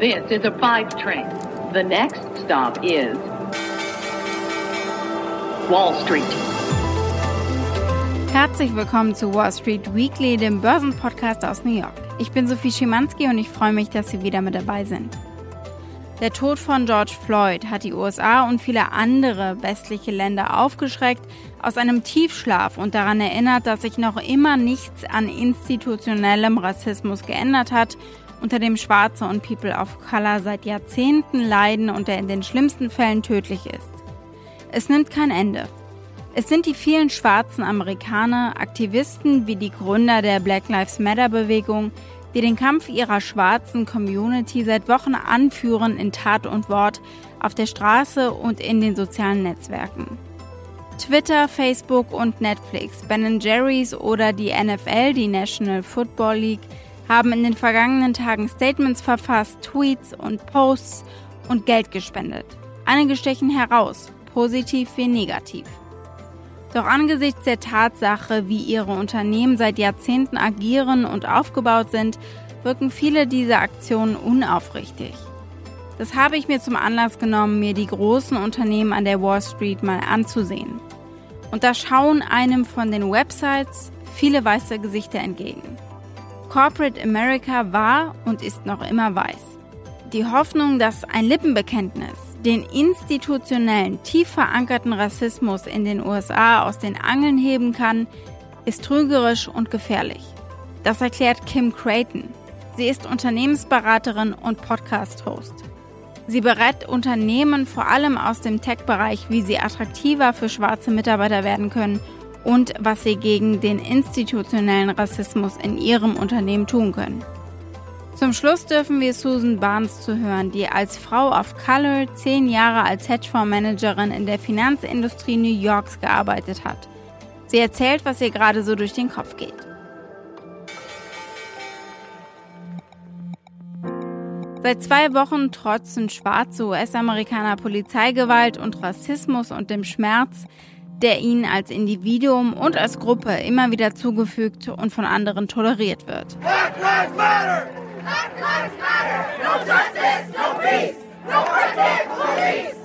This is a five train. The next stop is Wall Street. Herzlich willkommen zu Wall Street Weekly, dem Börsenpodcast aus New York. Ich bin Sophie Schimanski und ich freue mich, dass Sie wieder mit dabei sind. Der Tod von George Floyd hat die USA und viele andere westliche Länder aufgeschreckt aus einem Tiefschlaf und daran erinnert, dass sich noch immer nichts an institutionellem Rassismus geändert hat, unter dem Schwarze und People of Color seit Jahrzehnten leiden und der in den schlimmsten Fällen tödlich ist. Es nimmt kein Ende. Es sind die vielen schwarzen Amerikaner, Aktivisten wie die Gründer der Black Lives Matter Bewegung, die den Kampf ihrer schwarzen Community seit Wochen anführen in Tat und Wort auf der Straße und in den sozialen Netzwerken. Twitter, Facebook und Netflix, Ben Jerry's oder die NFL, die National Football League, haben in den vergangenen Tagen Statements verfasst, Tweets und Posts und Geld gespendet. Einige stechen heraus, positiv wie negativ. Doch angesichts der Tatsache, wie ihre Unternehmen seit Jahrzehnten agieren und aufgebaut sind, wirken viele dieser Aktionen unaufrichtig. Das habe ich mir zum Anlass genommen, mir die großen Unternehmen an der Wall Street mal anzusehen. Und da schauen einem von den Websites viele weiße Gesichter entgegen. Corporate America war und ist noch immer weiß. Die Hoffnung, dass ein Lippenbekenntnis den institutionellen, tief verankerten Rassismus in den USA aus den Angeln heben kann, ist trügerisch und gefährlich. Das erklärt Kim Creighton. Sie ist Unternehmensberaterin und Podcast-Host. Sie berät Unternehmen vor allem aus dem Tech-Bereich, wie sie attraktiver für schwarze Mitarbeiter werden können und was sie gegen den institutionellen Rassismus in ihrem Unternehmen tun können. Zum Schluss dürfen wir Susan Barnes zu hören, die als Frau of Color zehn Jahre als Hedgefondsmanagerin in der Finanzindustrie New Yorks gearbeitet hat. Sie erzählt, was ihr gerade so durch den Kopf geht. Seit zwei Wochen trotzen schwarze US-Amerikaner Polizeigewalt und Rassismus und dem Schmerz, der ihnen als Individuum und als Gruppe immer wieder zugefügt und von anderen toleriert wird. Black Lives Matter! Black Lives Matter! No justice, no peace, no police!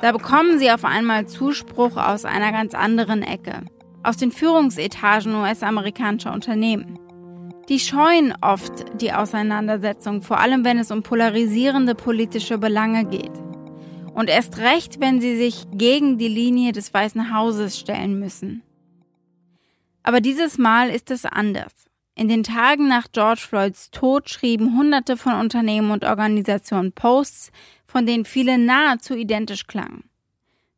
Da bekommen sie auf einmal Zuspruch aus einer ganz anderen Ecke, aus den Führungsetagen US-amerikanischer Unternehmen. Die scheuen oft die Auseinandersetzung, vor allem wenn es um polarisierende politische Belange geht. Und erst recht, wenn sie sich gegen die Linie des Weißen Hauses stellen müssen. Aber dieses Mal ist es anders. In den Tagen nach George Floyds Tod schrieben Hunderte von Unternehmen und Organisationen Posts, von denen viele nahezu identisch klangen.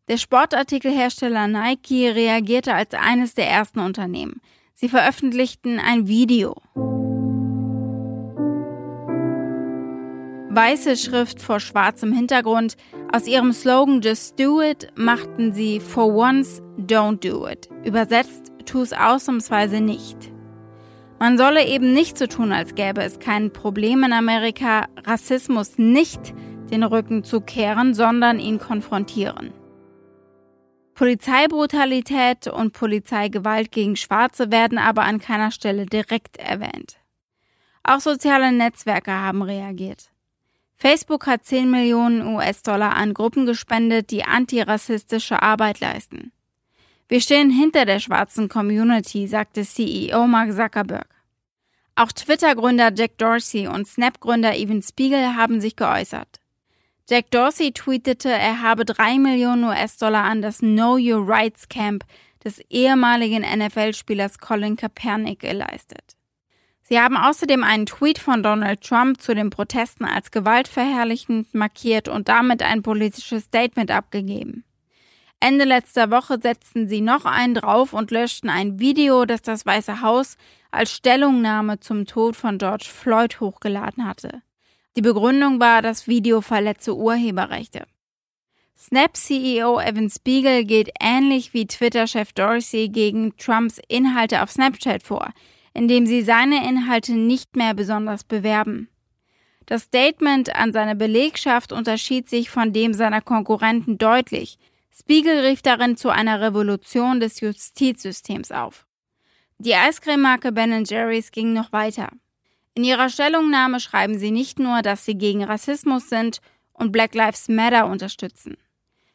Der Sportartikelhersteller Nike reagierte als eines der ersten Unternehmen. Sie veröffentlichten ein Video. Weiße Schrift vor schwarzem Hintergrund. Aus ihrem Slogan Just Do It machten sie For Once Don't Do It. Übersetzt, tu es ausnahmsweise nicht. Man solle eben nicht so tun, als gäbe es kein Problem in Amerika, Rassismus nicht den Rücken zu kehren, sondern ihn konfrontieren. Polizeibrutalität und Polizeigewalt gegen Schwarze werden aber an keiner Stelle direkt erwähnt. Auch soziale Netzwerke haben reagiert. Facebook hat 10 Millionen US-Dollar an Gruppen gespendet, die antirassistische Arbeit leisten. Wir stehen hinter der schwarzen Community, sagte CEO Mark Zuckerberg. Auch Twitter-Gründer Jack Dorsey und Snap-Gründer Evan Spiegel haben sich geäußert. Jack Dorsey tweetete, er habe 3 Millionen US-Dollar an das Know Your Rights Camp des ehemaligen NFL-Spielers Colin Kaepernick geleistet. Sie haben außerdem einen Tweet von Donald Trump zu den Protesten als gewaltverherrlichend markiert und damit ein politisches Statement abgegeben. Ende letzter Woche setzten sie noch einen drauf und löschten ein Video, das das Weiße Haus als Stellungnahme zum Tod von George Floyd hochgeladen hatte. Die Begründung war, das Video verletze Urheberrechte. Snap-CEO Evan Spiegel geht ähnlich wie Twitter-Chef Dorsey gegen Trumps Inhalte auf Snapchat vor, indem sie seine Inhalte nicht mehr besonders bewerben. Das Statement an seine Belegschaft unterschied sich von dem seiner Konkurrenten deutlich. Spiegel rief darin zu einer Revolution des Justizsystems auf. Die Eiscreme-Marke Ben Jerry's ging noch weiter. In ihrer Stellungnahme schreiben sie nicht nur, dass sie gegen Rassismus sind und Black Lives Matter unterstützen.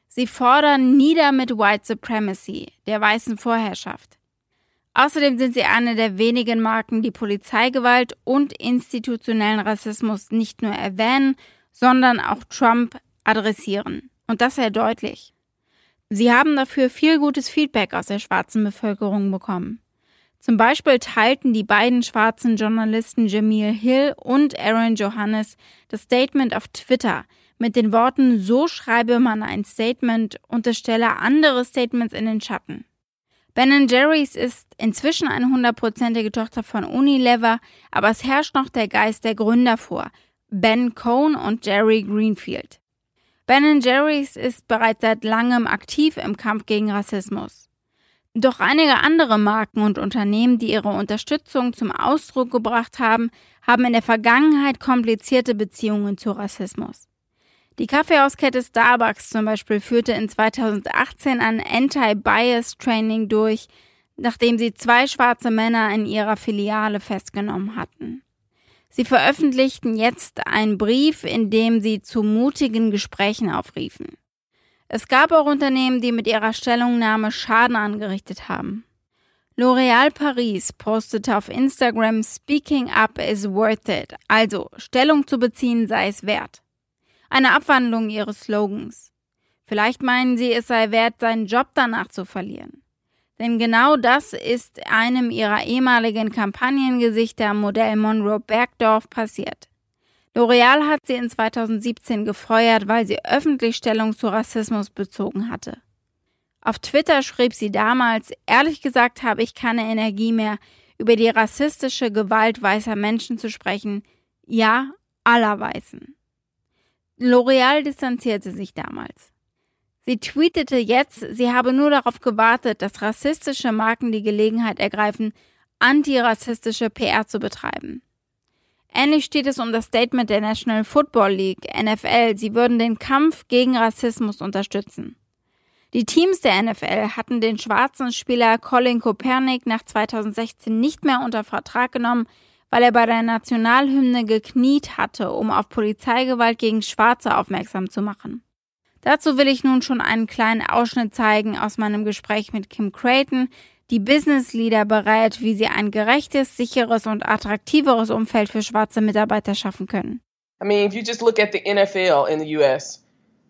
Sie fordern nieder mit White Supremacy, der weißen Vorherrschaft. Außerdem sind sie eine der wenigen Marken, die Polizeigewalt und institutionellen Rassismus nicht nur erwähnen, sondern auch Trump adressieren. Und das sehr deutlich. Sie haben dafür viel gutes Feedback aus der schwarzen Bevölkerung bekommen. Zum Beispiel teilten die beiden schwarzen Journalisten Jamil Hill und Aaron Johannes das Statement auf Twitter mit den Worten So schreibe man ein Statement und stelle andere Statements in den Schatten. Ben Jerry's ist inzwischen eine hundertprozentige Tochter von Unilever, aber es herrscht noch der Geist der Gründer vor, Ben Cohn und Jerry Greenfield. Ben Jerry's ist bereits seit langem aktiv im Kampf gegen Rassismus. Doch einige andere Marken und Unternehmen, die ihre Unterstützung zum Ausdruck gebracht haben, haben in der Vergangenheit komplizierte Beziehungen zu Rassismus. Die Kaffeehauskette Starbucks zum Beispiel führte in 2018 ein Anti-Bias-Training durch, nachdem sie zwei schwarze Männer in ihrer Filiale festgenommen hatten. Sie veröffentlichten jetzt einen Brief, in dem sie zu mutigen Gesprächen aufriefen. Es gab auch Unternehmen, die mit ihrer Stellungnahme Schaden angerichtet haben. L'Oréal Paris postete auf Instagram Speaking up is worth it, also Stellung zu beziehen sei es wert. Eine Abwandlung ihres Slogans. Vielleicht meinen sie, es sei wert, seinen Job danach zu verlieren. Denn genau das ist einem ihrer ehemaligen Kampagnengesichter Modell Monroe Bergdorf passiert. L'Oreal hat sie in 2017 gefeuert, weil sie öffentlich Stellung zu Rassismus bezogen hatte. Auf Twitter schrieb sie damals, ehrlich gesagt habe ich keine Energie mehr, über die rassistische Gewalt weißer Menschen zu sprechen. Ja, aller Weißen. L'Oreal distanzierte sich damals. Sie tweetete jetzt, sie habe nur darauf gewartet, dass rassistische Marken die Gelegenheit ergreifen, antirassistische PR zu betreiben. Ähnlich steht es um das Statement der National Football League, NFL. Sie würden den Kampf gegen Rassismus unterstützen. Die Teams der NFL hatten den schwarzen Spieler Colin Kaepernick nach 2016 nicht mehr unter Vertrag genommen, weil er bei der Nationalhymne gekniet hatte, um auf Polizeigewalt gegen Schwarze aufmerksam zu machen. Dazu will ich nun schon einen kleinen Ausschnitt zeigen aus meinem Gespräch mit Kim Creighton, die Business Leader berät, wie sie ein gerechtes, sicheres und attraktiveres Umfeld für schwarze Mitarbeiter schaffen können. I mean, if you just look at the NFL in the US,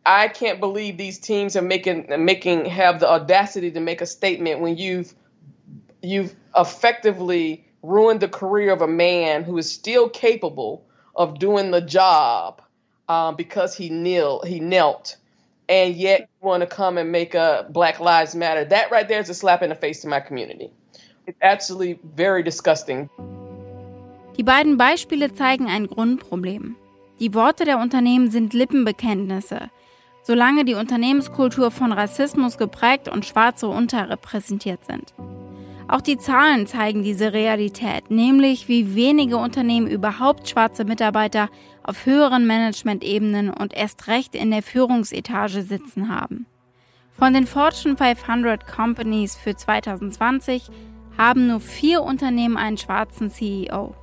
I can't believe these teams are making making have the audacity to make a statement when you've you've effectively ruined the career of a man who is still capable of doing the job um, because he kneel he knelt and yet want to come and make a Black Lives Matter. That right there is a slap in the face to my community. It's absolutely very disgusting. Die beiden Beispiele zeigen ein Grundproblem. Die Worte der Unternehmen sind Lippenbekenntnisse, solange die Unternehmenskultur von Rassismus geprägt und Schwarze unterrepräsentiert sind. Auch die Zahlen zeigen diese Realität, nämlich wie wenige Unternehmen überhaupt schwarze Mitarbeiter auf höheren Management-Ebenen und erst recht in der Führungsetage sitzen haben. Von den Fortune 500 Companies für 2020 haben nur vier Unternehmen einen schwarzen CEO.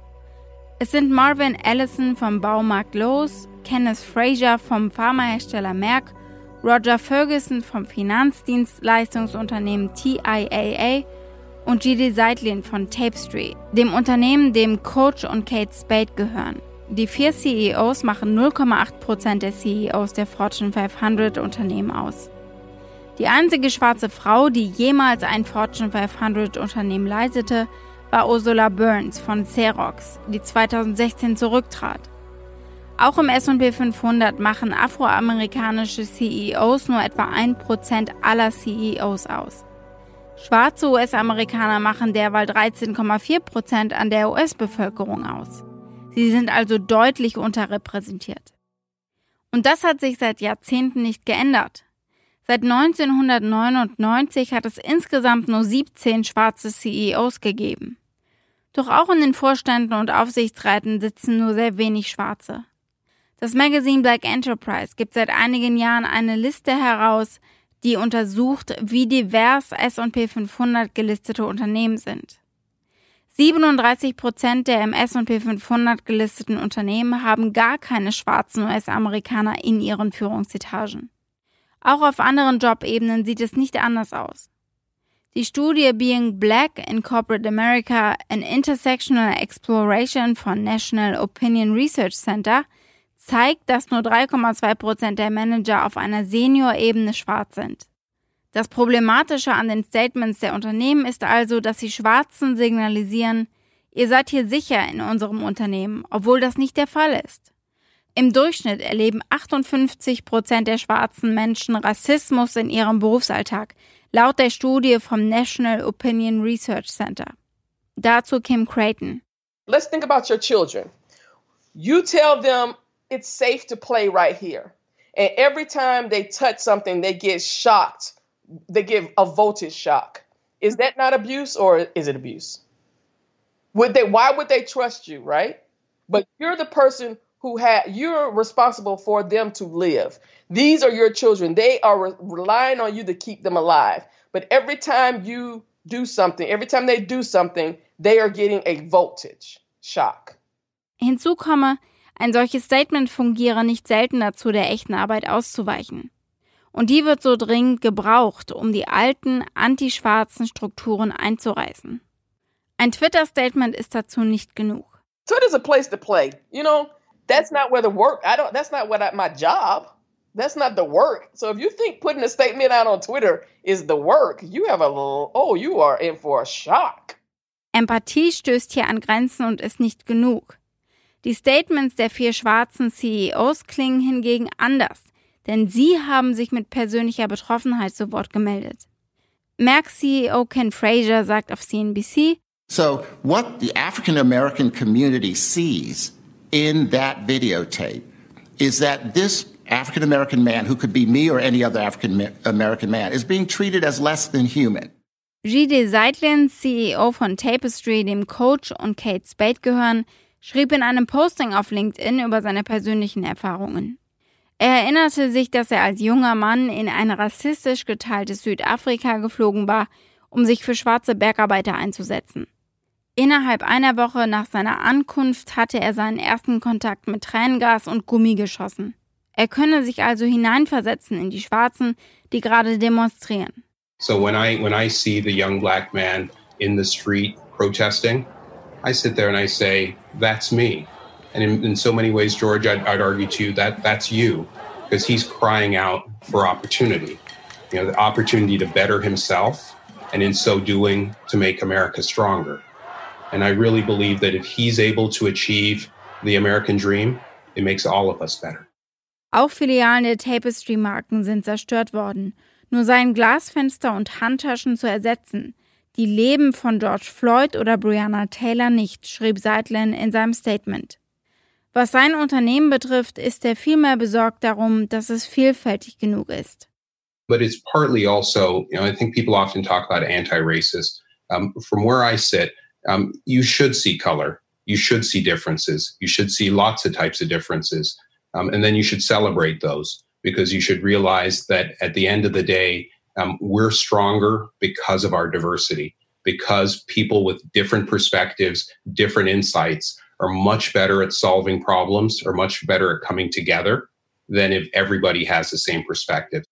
Es sind Marvin Allison vom Baumarkt Lowe's, Kenneth Fraser vom Pharmahersteller Merck, Roger Ferguson vom Finanzdienstleistungsunternehmen TIAA und Gidi Seitlin von Tapestry, dem Unternehmen, dem Coach und Kate Spade gehören. Die vier CEOs machen 0,8% der CEOs der Fortune 500 Unternehmen aus. Die einzige schwarze Frau, die jemals ein Fortune 500 Unternehmen leitete, war Ursula Burns von Xerox, die 2016 zurücktrat. Auch im S&P 500 machen afroamerikanische CEOs nur etwa 1% aller CEOs aus. Schwarze US-Amerikaner machen derweil 13,4% an der US-Bevölkerung aus. Sie sind also deutlich unterrepräsentiert. Und das hat sich seit Jahrzehnten nicht geändert. Seit 1999 hat es insgesamt nur 17 schwarze CEOs gegeben. Doch auch in den Vorständen und Aufsichtsräten sitzen nur sehr wenig Schwarze. Das Magazin Black Enterprise gibt seit einigen Jahren eine Liste heraus, die untersucht, wie divers S&P 500 gelistete Unternehmen sind. 37 Prozent der im S&P 500 gelisteten Unternehmen haben gar keine schwarzen US-Amerikaner in ihren Führungsetagen. Auch auf anderen Jobebenen sieht es nicht anders aus. Die Studie Being Black in Corporate America, an Intersectional Exploration von National Opinion Research Center zeigt, dass nur 3,2 Prozent der Manager auf einer Senior-Ebene schwarz sind. Das Problematische an den Statements der Unternehmen ist also, dass sie Schwarzen signalisieren, ihr seid hier sicher in unserem Unternehmen, obwohl das nicht der Fall ist. Im Durchschnitt erleben 58 Prozent der schwarzen Menschen Rassismus in ihrem Berufsalltag, laut der Studie vom National Opinion Research Center. Dazu Kim Creighton. Let's think about your children. You tell them it's safe to play right here. And every time they touch something, they get shocked they give a voltage shock. Is that not abuse or is it abuse? Would they why would they trust you, right? But you're the person who had you're responsible for them to live. These are your children. They are re- relying on you to keep them alive. But every time you do something, every time they do something, they are getting a voltage shock. Hinzu komme, ein solches Statement fungiere nicht selten dazu, der echten Arbeit auszuweichen. Und die wird so dringend gebraucht, um die alten antischwarzen Strukturen einzureißen. Ein Twitter-Statement ist dazu nicht genug. Twitter's a place to play. You know, that's not where the work. I don't. That's not what I, my job. That's not the work. So if you think putting a statement out on Twitter is the work, you have a little. Oh, you are in for a shock. Empathie stößt hier an Grenzen und ist nicht genug. Die Statements der vier schwarzen CEOs klingen hingegen anders denn sie haben sich mit persönlicher Betroffenheit zu Wort gemeldet. Merck CEO Ken Fraser sagt auf CNBC, So what the African American community sees in that videotape is that this African American man, who could be me or any other African American man, is being treated as less than human. Gide Seitlin, CEO von Tapestry, dem Coach und Kate Spade gehören, schrieb in einem Posting auf LinkedIn über seine persönlichen Erfahrungen. Er erinnerte sich, dass er als junger Mann in ein rassistisch geteiltes Südafrika geflogen war, um sich für schwarze Bergarbeiter einzusetzen. Innerhalb einer Woche nach seiner Ankunft hatte er seinen ersten Kontakt mit Tränengas und Gummi geschossen. Er könne sich also hineinversetzen in die Schwarzen, die gerade demonstrieren. So when I when I see the young black man in the street protesting, I sit there and I say, that's me. And in, in so many ways, George, I'd, I'd argue to you that that's you because he's crying out for opportunity. You know, the opportunity to better himself and in so doing to make America stronger. And I really believe that if he's able to achieve the American dream, it makes all of us better. Auch Filialen der Tapestry-Marken sind zerstört worden. Nur seien Glasfenster und Handtaschen zu ersetzen. Die Leben von George Floyd oder Breonna Taylor nicht, schrieb Seidlin in seinem Statement. Was sein Unternehmen betrifft, ist er vielmehr besorgt darum, dass es vielfältig genug ist. But it's partly also, you know, I think people often talk about anti-racist. Um, from where I sit, um, you should see color. You should see differences. You should see lots of types of differences. Um, and then you should celebrate those because you should realize that at the end of the day, um, we're stronger because of our diversity, because people with different perspectives, different insights are much better at solving problems, are much better at coming together than if everybody has the same perspective.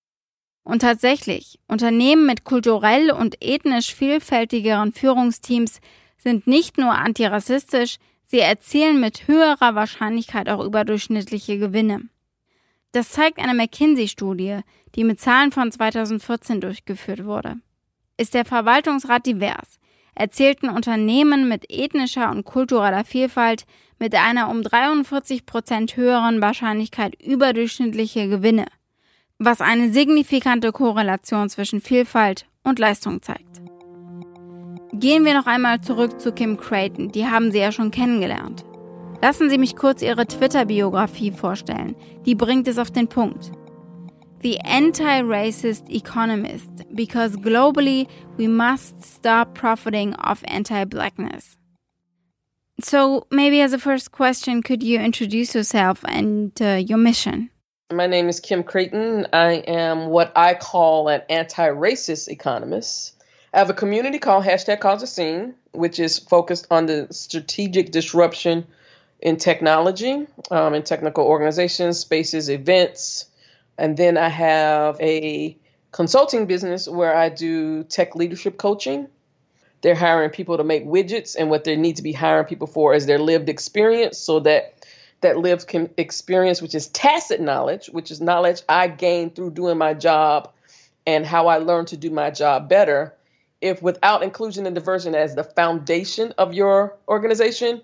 Und tatsächlich, Unternehmen mit kulturell und ethnisch vielfältigeren Führungsteams sind nicht nur antirassistisch, sie erzielen mit höherer Wahrscheinlichkeit auch überdurchschnittliche Gewinne. Das zeigt eine McKinsey-Studie, die mit Zahlen von 2014 durchgeführt wurde. Ist der Verwaltungsrat divers, erzielten Unternehmen mit ethnischer und kultureller Vielfalt mit einer um 43 Prozent höheren Wahrscheinlichkeit überdurchschnittliche Gewinne, was eine signifikante Korrelation zwischen Vielfalt und Leistung zeigt. Gehen wir noch einmal zurück zu Kim Creighton, die haben Sie ja schon kennengelernt. Lassen Sie mich kurz Ihre Twitter-Biografie vorstellen, die bringt es auf den Punkt. the anti racist economist because globally we must stop profiting off anti blackness. So, maybe as a first question, could you introduce yourself and uh, your mission? My name is Kim Creighton. I am what I call an anti racist economist. I have a community called hashtag Cause a Scene, which is focused on the strategic disruption in technology, um, in technical organizations, spaces, events. And then I have a consulting business where I do tech leadership coaching. They're hiring people to make widgets, and what they need to be hiring people for is their lived experience so that that lived experience, which is tacit knowledge, which is knowledge I gained through doing my job and how I learned to do my job better. If without inclusion and diversion as the foundation of your organization,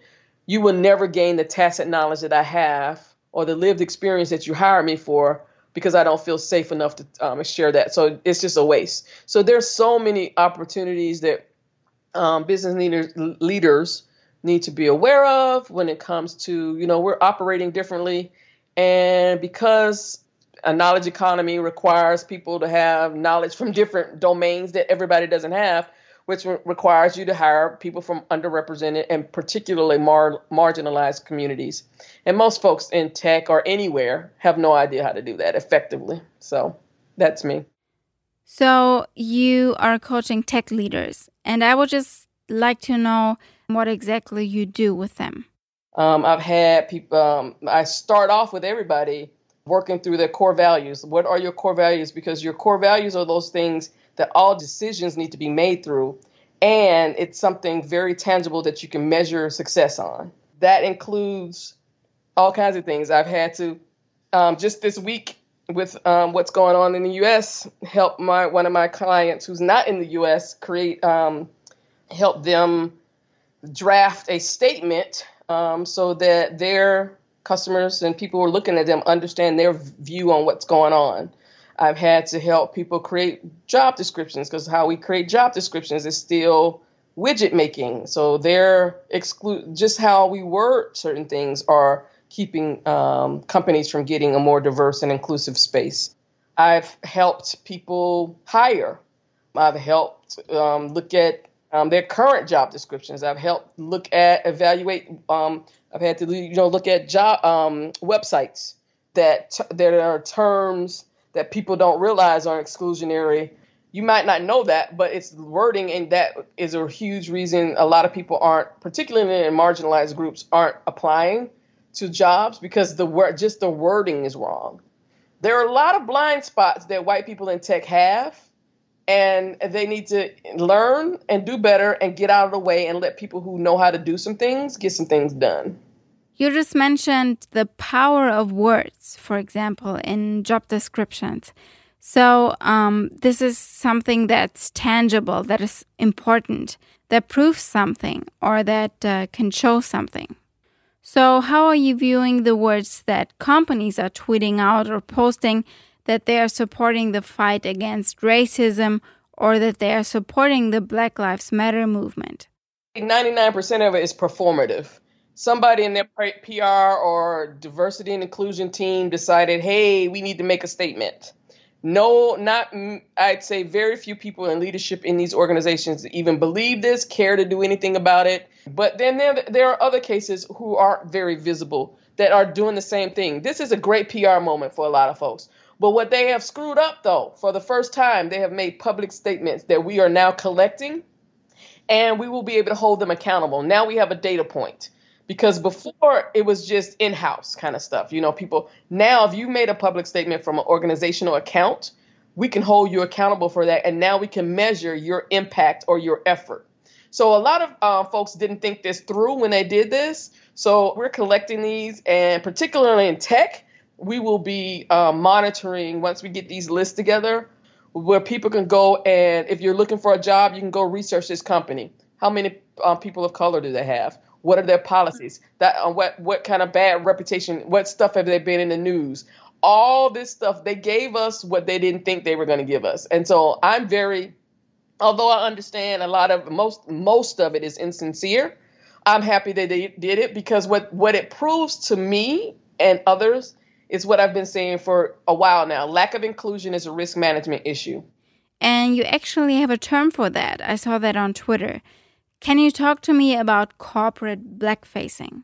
you will never gain the tacit knowledge that I have or the lived experience that you hire me for because I don't feel safe enough to um, share that. So it's just a waste. So there's so many opportunities that um, business leaders leaders need to be aware of when it comes to you know we're operating differently, and because a knowledge economy requires people to have knowledge from different domains that everybody doesn't have, which re- requires you to hire people from underrepresented and particularly mar- marginalized communities. And most folks in tech or anywhere have no idea how to do that effectively. So that's me. So you are coaching tech leaders, and I would just like to know what exactly you do with them. Um, I've had people, um, I start off with everybody working through their core values. What are your core values? Because your core values are those things that all decisions need to be made through. And it's something very tangible that you can measure success on. That includes all kinds of things. I've had to, um, just this week, with um, what's going on in the U.S., help my one of my clients who's not in the U.S. create, um, help them draft a statement um, so that their customers and people who are looking at them understand their view on what's going on. I've had to help people create job descriptions because how we create job descriptions is still widget making. So they're exclude just how we word certain things are keeping um, companies from getting a more diverse and inclusive space. I've helped people hire. I've helped um, look at um, their current job descriptions. I've helped look at, evaluate. Um, I've had to, you know, look at job um, websites that t- there are terms that people don't realize are exclusionary. You might not know that, but it's wording, and that is a huge reason a lot of people aren't, particularly in marginalized groups, aren't applying to jobs because the word, just the wording is wrong. There are a lot of blind spots that white people in tech have and they need to learn and do better and get out of the way and let people who know how to do some things get some things done. You just mentioned the power of words, for example, in job descriptions. So, um, this is something that's tangible, that is important, that proves something, or that uh, can show something. So, how are you viewing the words that companies are tweeting out or posting that they are supporting the fight against racism or that they are supporting the Black Lives Matter movement. 99% of it is performative. Somebody in their PR or diversity and inclusion team decided, hey, we need to make a statement. No, not, I'd say very few people in leadership in these organizations even believe this, care to do anything about it. But then there, there are other cases who aren't very visible that are doing the same thing. This is a great PR moment for a lot of folks. But what they have screwed up, though, for the first time, they have made public statements that we are now collecting and we will be able to hold them accountable. Now we have a data point because before it was just in house kind of stuff. You know, people, now if you made a public statement from an organizational account, we can hold you accountable for that. And now we can measure your impact or your effort. So a lot of uh, folks didn't think this through when they did this. So we're collecting these, and particularly in tech, we will be uh, monitoring once we get these lists together where people can go and if you're looking for a job you can go research this company how many uh, people of color do they have what are their policies that uh, what what kind of bad reputation what stuff have they been in the news all this stuff they gave us what they didn't think they were going to give us and so i'm very although i understand a lot of most most of it is insincere i'm happy that they did it because what what it proves to me and others is what I've been saying for a while now. Lack of inclusion is a risk management issue. And you actually have a term for that. I saw that on Twitter. Can you talk to me about corporate blackfacing?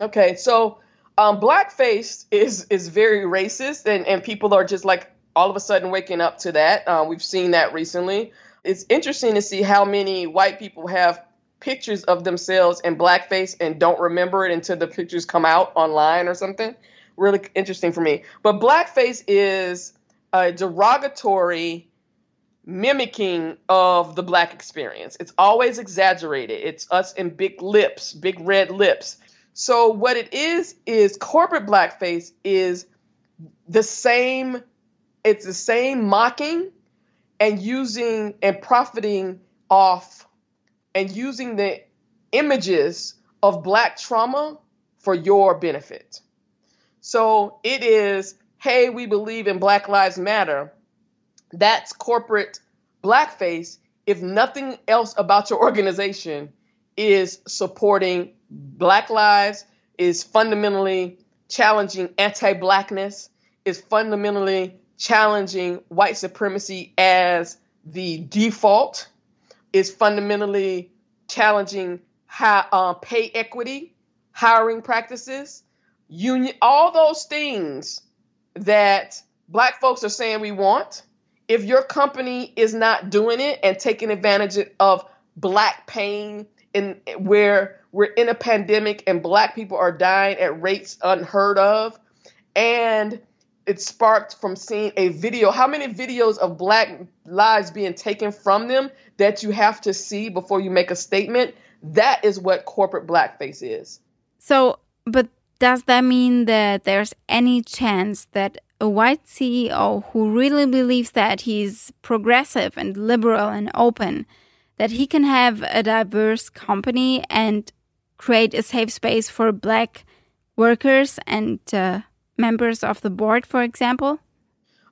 Okay, so um, blackface is is very racist, and, and people are just like all of a sudden waking up to that. Uh, we've seen that recently. It's interesting to see how many white people have pictures of themselves in blackface and don't remember it until the pictures come out online or something. Really interesting for me. But blackface is a derogatory mimicking of the black experience. It's always exaggerated. It's us in big lips, big red lips. So what it is is corporate blackface is the same it's the same mocking and using and profiting off and using the images of black trauma for your benefit. So it is, hey, we believe in Black Lives Matter. That's corporate blackface if nothing else about your organization is supporting Black lives, is fundamentally challenging anti Blackness, is fundamentally challenging white supremacy as the default, is fundamentally challenging how, uh, pay equity, hiring practices, union, all those things that black folks are saying we want. If your company is not doing it and taking advantage of black pain in where we're in a pandemic and black people are dying at rates unheard of and it sparked from seeing a video how many videos of black lives being taken from them that you have to see before you make a statement? That is what corporate blackface is. So but does that mean that there's any chance that a white CEO who really believes that he's progressive and liberal and open that he can have a diverse company and create a safe space for black workers and uh, members of the board, for example?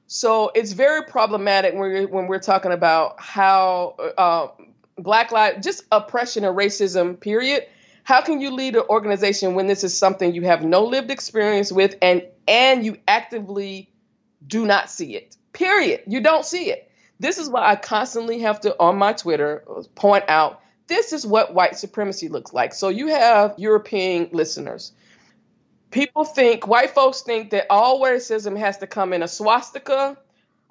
So it's very problematic when we're, when we're talking about how uh, black lives, just oppression and racism, period. How can you lead an organization when this is something you have no lived experience with and and you actively do not see it? Period. You don't see it. This is why I constantly have to, on my Twitter, point out this is what white supremacy looks like. So you have European listeners. People think, white folks think that all racism has to come in a swastika,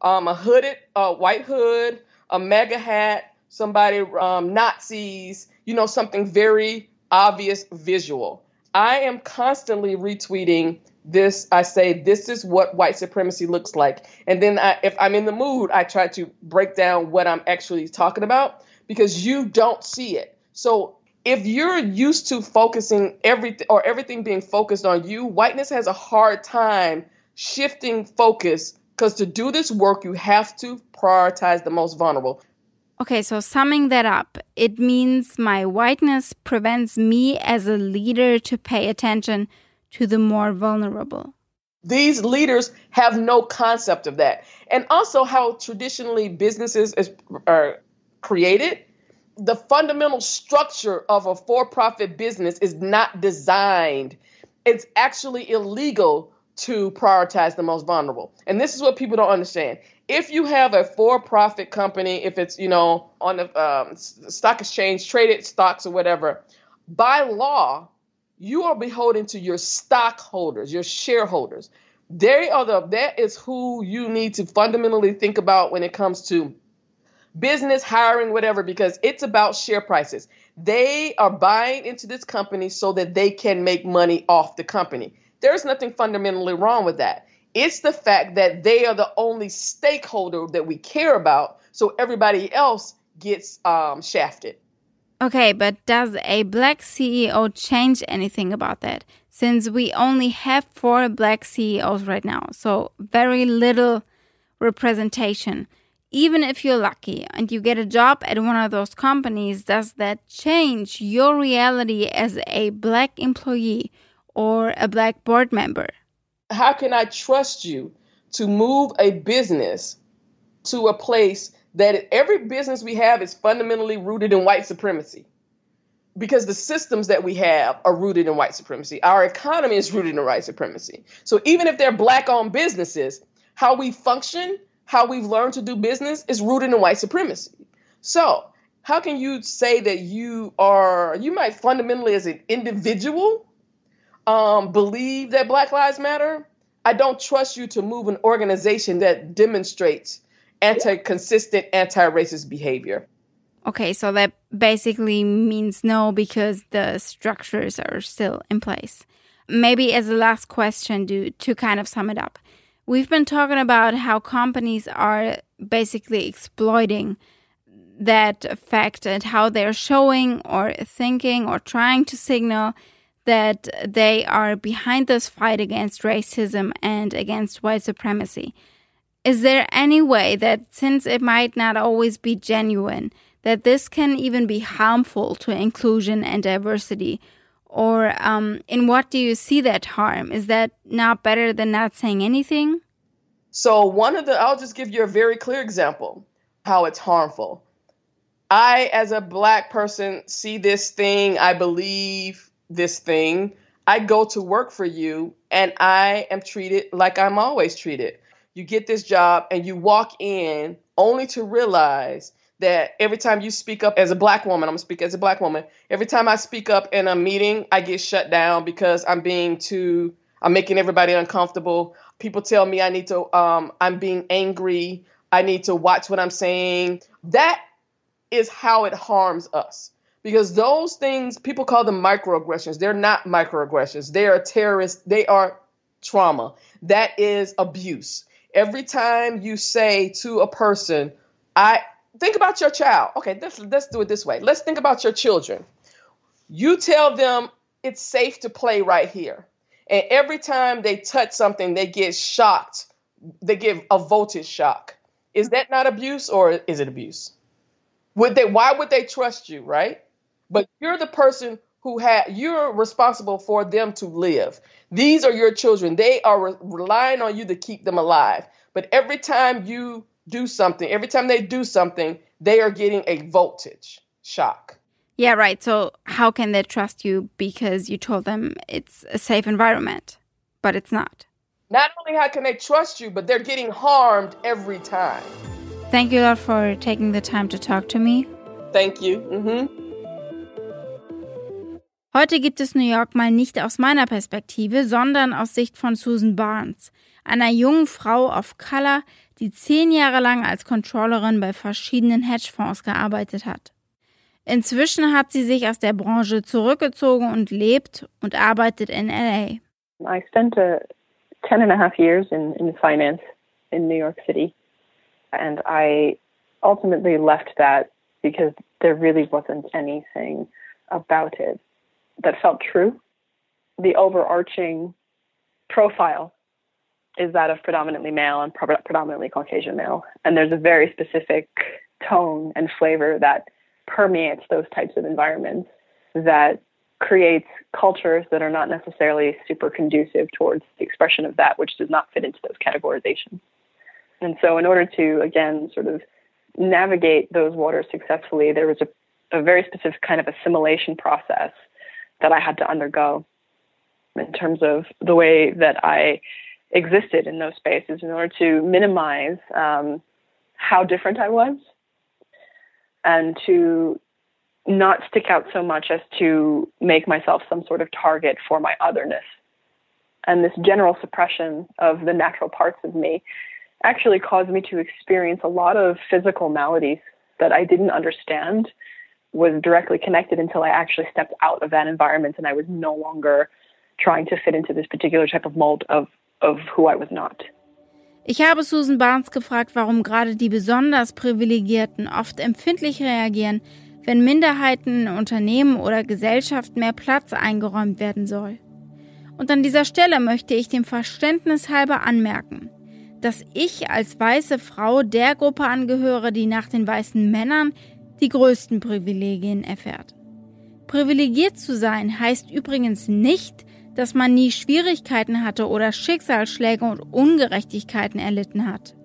um, a hooded, a white hood, a MAGA hat, somebody, um, Nazis, you know, something very obvious visual. I am constantly retweeting this. I say this is what white supremacy looks like. And then I, if i'm in the mood i try to break down what i'm actually talking about because you don't see it. So if you're used to focusing everything or everything being focused on you whiteness has a hard time shifting focus because to do this work you have to prioritize the most vulnerable Okay, so summing that up, it means my whiteness prevents me as a leader to pay attention to the more vulnerable. These leaders have no concept of that. And also, how traditionally businesses is, are created. The fundamental structure of a for profit business is not designed, it's actually illegal to prioritize the most vulnerable. And this is what people don't understand. If you have a for profit company, if it's, you know, on the um, stock exchange, traded stocks or whatever, by law, you are beholden to your stockholders, your shareholders. They are the that is who you need to fundamentally think about when it comes to business, hiring, whatever, because it's about share prices. They are buying into this company so that they can make money off the company. There's nothing fundamentally wrong with that. It's the fact that they are the only stakeholder that we care about, so everybody else gets um, shafted. Okay, but does a black CEO change anything about that? Since we only have four black CEOs right now, so very little representation. Even if you're lucky and you get a job at one of those companies, does that change your reality as a black employee or a black board member? How can I trust you to move a business to a place that every business we have is fundamentally rooted in white supremacy because the systems that we have are rooted in white supremacy. Our economy is rooted in white supremacy. So even if they're black owned businesses, how we function, how we've learned to do business is rooted in white supremacy. So, how can you say that you are, you might fundamentally as an individual um, believe that Black Lives Matter? I don't trust you to move an organization that demonstrates anti consistent anti racist behavior. Okay, so that basically means no because the structures are still in place. Maybe as a last question to, to kind of sum it up. We've been talking about how companies are basically exploiting that fact and how they're showing or thinking or trying to signal that they are behind this fight against racism and against white supremacy. Is there any way that, since it might not always be genuine, that this can even be harmful to inclusion and diversity? Or um, in what do you see that harm? Is that not better than not saying anything? So, one of the, I'll just give you a very clear example how it's harmful. I, as a black person, see this thing, I believe this thing. I go to work for you and I am treated like I'm always treated. You get this job and you walk in only to realize that every time you speak up as a black woman, I'm gonna speak as a black woman. Every time I speak up in a meeting, I get shut down because I'm being too, I'm making everybody uncomfortable. People tell me I need to, um, I'm being angry. I need to watch what I'm saying. That is how it harms us because those things people call them microaggressions. They're not microaggressions. They are terrorist they are trauma. That is abuse. Every time you say to a person i think about your child. Okay let's, let's do it this way. Let's think about your children. You tell them it's safe to play right here. And every time they touch something they get shocked. They give a voltage shock. Is that not abuse or is it abuse? Would they? Why would they trust you, right? But you're the person who had. You're responsible for them to live. These are your children. They are re- relying on you to keep them alive. But every time you do something, every time they do something, they are getting a voltage shock. Yeah, right. So how can they trust you because you told them it's a safe environment, but it's not? Not only how can they trust you, but they're getting harmed every time. Thank you a lot for taking the time to talk to me. Thank you. Mhm. Heute gibt es New York mal nicht aus meiner Perspektive, sondern aus Sicht von Susan Barnes, einer jungen Frau of Color, die zehn Jahre lang als Controllerin bei verschiedenen Hedgefonds gearbeitet hat. Inzwischen hat sie sich aus der Branche zurückgezogen und lebt und arbeitet in LA. I spent uh, ten and a half years in, in finance in New York City. And I ultimately left that because there really wasn't anything about it that felt true. The overarching profile is that of predominantly male and predominantly Caucasian male. And there's a very specific tone and flavor that permeates those types of environments that creates cultures that are not necessarily super conducive towards the expression of that which does not fit into those categorizations. And so, in order to, again, sort of navigate those waters successfully, there was a, a very specific kind of assimilation process that I had to undergo in terms of the way that I existed in those spaces in order to minimize um, how different I was and to not stick out so much as to make myself some sort of target for my otherness. And this general suppression of the natural parts of me actually caused me to experience a lot of physical maladies that I didn't understand was directly connected until I actually stepped out of that environment and I was no longer trying to fit into this particular type of mold of, of who I was not. Ich habe Susan Barnes gefragt, warum gerade die besonders Privilegierten oft empfindlich reagieren, wenn Minderheiten in Unternehmen oder Gesellschaft mehr Platz eingeräumt werden soll. Und an dieser Stelle möchte ich dem Verständnis halber anmerken dass ich als weiße Frau der Gruppe angehöre, die nach den weißen Männern die größten Privilegien erfährt. Privilegiert zu sein heißt übrigens nicht, dass man nie Schwierigkeiten hatte oder Schicksalsschläge und Ungerechtigkeiten erlitten hat.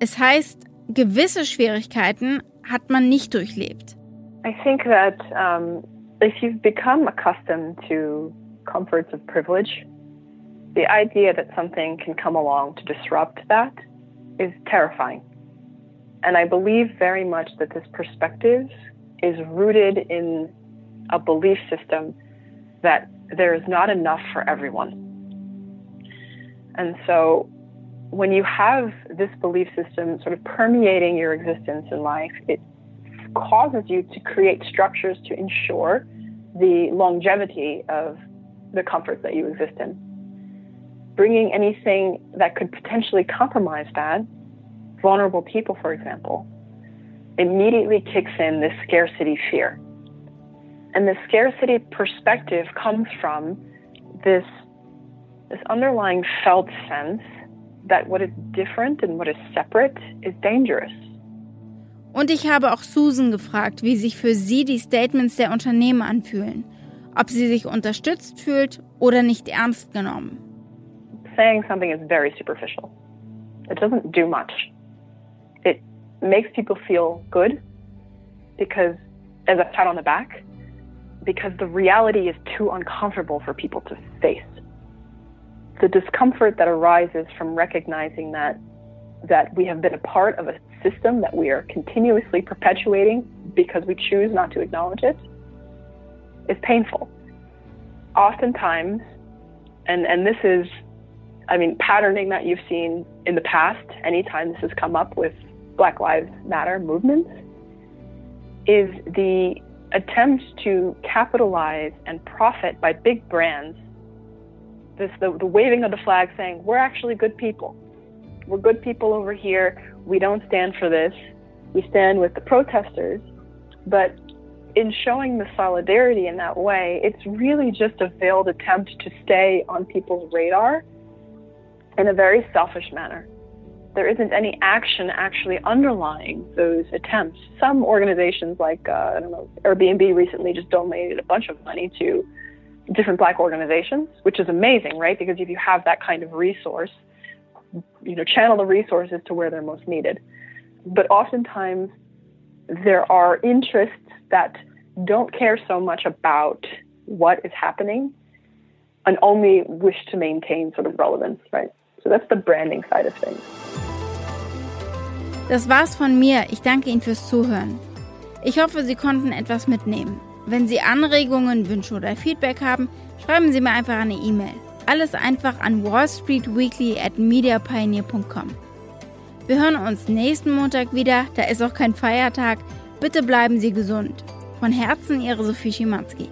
Es heißt, gewisse Schwierigkeiten hat man nicht durchlebt. I think that um, if you've become accustomed to comforts of privilege, the idea that something can come along to disrupt that is terrifying. And I believe very much that this perspective is rooted in a belief system that there is not enough for everyone. And so when you have this belief system sort of permeating your existence in life, it causes you to create structures to ensure the longevity of the comforts that you exist in. Bringing anything that could potentially compromise that, vulnerable people, for example, immediately kicks in this scarcity fear. And the scarcity perspective comes from this, this underlying felt sense that what is different and what is separate is dangerous. Und ich habe auch Susan gefragt, wie sich für sie die Statements der Unternehmen anfühlen. Ob sie sich unterstützt fühlt oder nicht ernst genommen. Saying something is very superficial. It doesn't do much. Makes people feel good because, as a pat on the back, because the reality is too uncomfortable for people to face. The discomfort that arises from recognizing that that we have been a part of a system that we are continuously perpetuating because we choose not to acknowledge it is painful. Oftentimes, and, and this is, I mean, patterning that you've seen in the past, anytime this has come up with Black Lives Matter movements, is the attempt to capitalize and profit by big brands. This the, the waving of the flag saying, we're actually good people we're good people over here. We don't stand for this. We stand with the protesters. But in showing the solidarity in that way, it's really just a veiled attempt to stay on people's radar in a very selfish manner. There isn't any action actually underlying those attempts. Some organizations, like uh, I don't know, Airbnb, recently just donated a bunch of money to different Black organizations, which is amazing, right? Because if you have that kind of resource, you know, channel the resources to where they're most needed. But oftentimes there are interests that don't care so much about what is happening and only wish to maintain sort of relevance, right? So that's the branding side of things. Das war's von mir. Ich danke Ihnen fürs Zuhören. Ich hoffe, Sie konnten etwas mitnehmen. Wenn Sie Anregungen, Wünsche oder Feedback haben, schreiben Sie mir einfach eine E-Mail. Alles einfach an wallstreetweekly at mediapioneer.com. Wir hören uns nächsten Montag wieder, da ist auch kein Feiertag. Bitte bleiben Sie gesund. Von Herzen Ihre Sophie Schimanski.